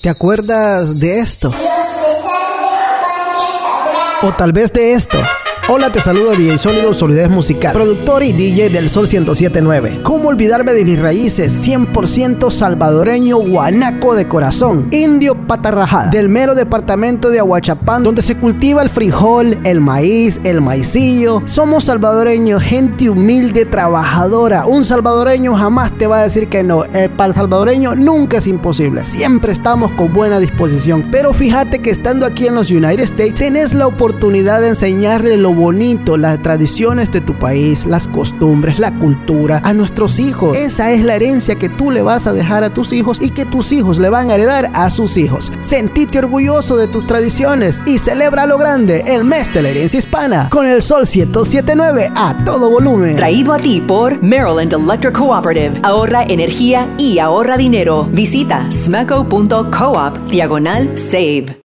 ¿Te acuerdas de esto? O tal vez de esto. Hola, te saludo DJ Sólido Solidez Musical, productor y DJ del Sol 1079. ¿Cómo olvidarme de mis raíces? 100% salvadoreño, guanaco de corazón, indio patarrajada, del mero departamento de Aguachapán, donde se cultiva el frijol, el maíz, el maicillo. Somos salvadoreños, gente humilde, trabajadora. Un salvadoreño jamás te va a decir que no. Eh, para el salvadoreño nunca es imposible. Siempre estamos con buena disposición. Pero fíjate que estando aquí en los United States, tenés la oportunidad de enseñarle lo bonito, las tradiciones de tu país, las costumbres, la cultura a nuestros hijos. Esa es la herencia que tú le vas a dejar a tus hijos y que tus hijos le van a heredar a sus hijos. Sentite orgulloso de tus tradiciones y celebra lo grande el mes de la herencia hispana con el Sol 1079 a todo volumen. Traído a ti por Maryland Electric Cooperative. Ahorra energía y ahorra dinero. Visita smeco.coop diagonal save.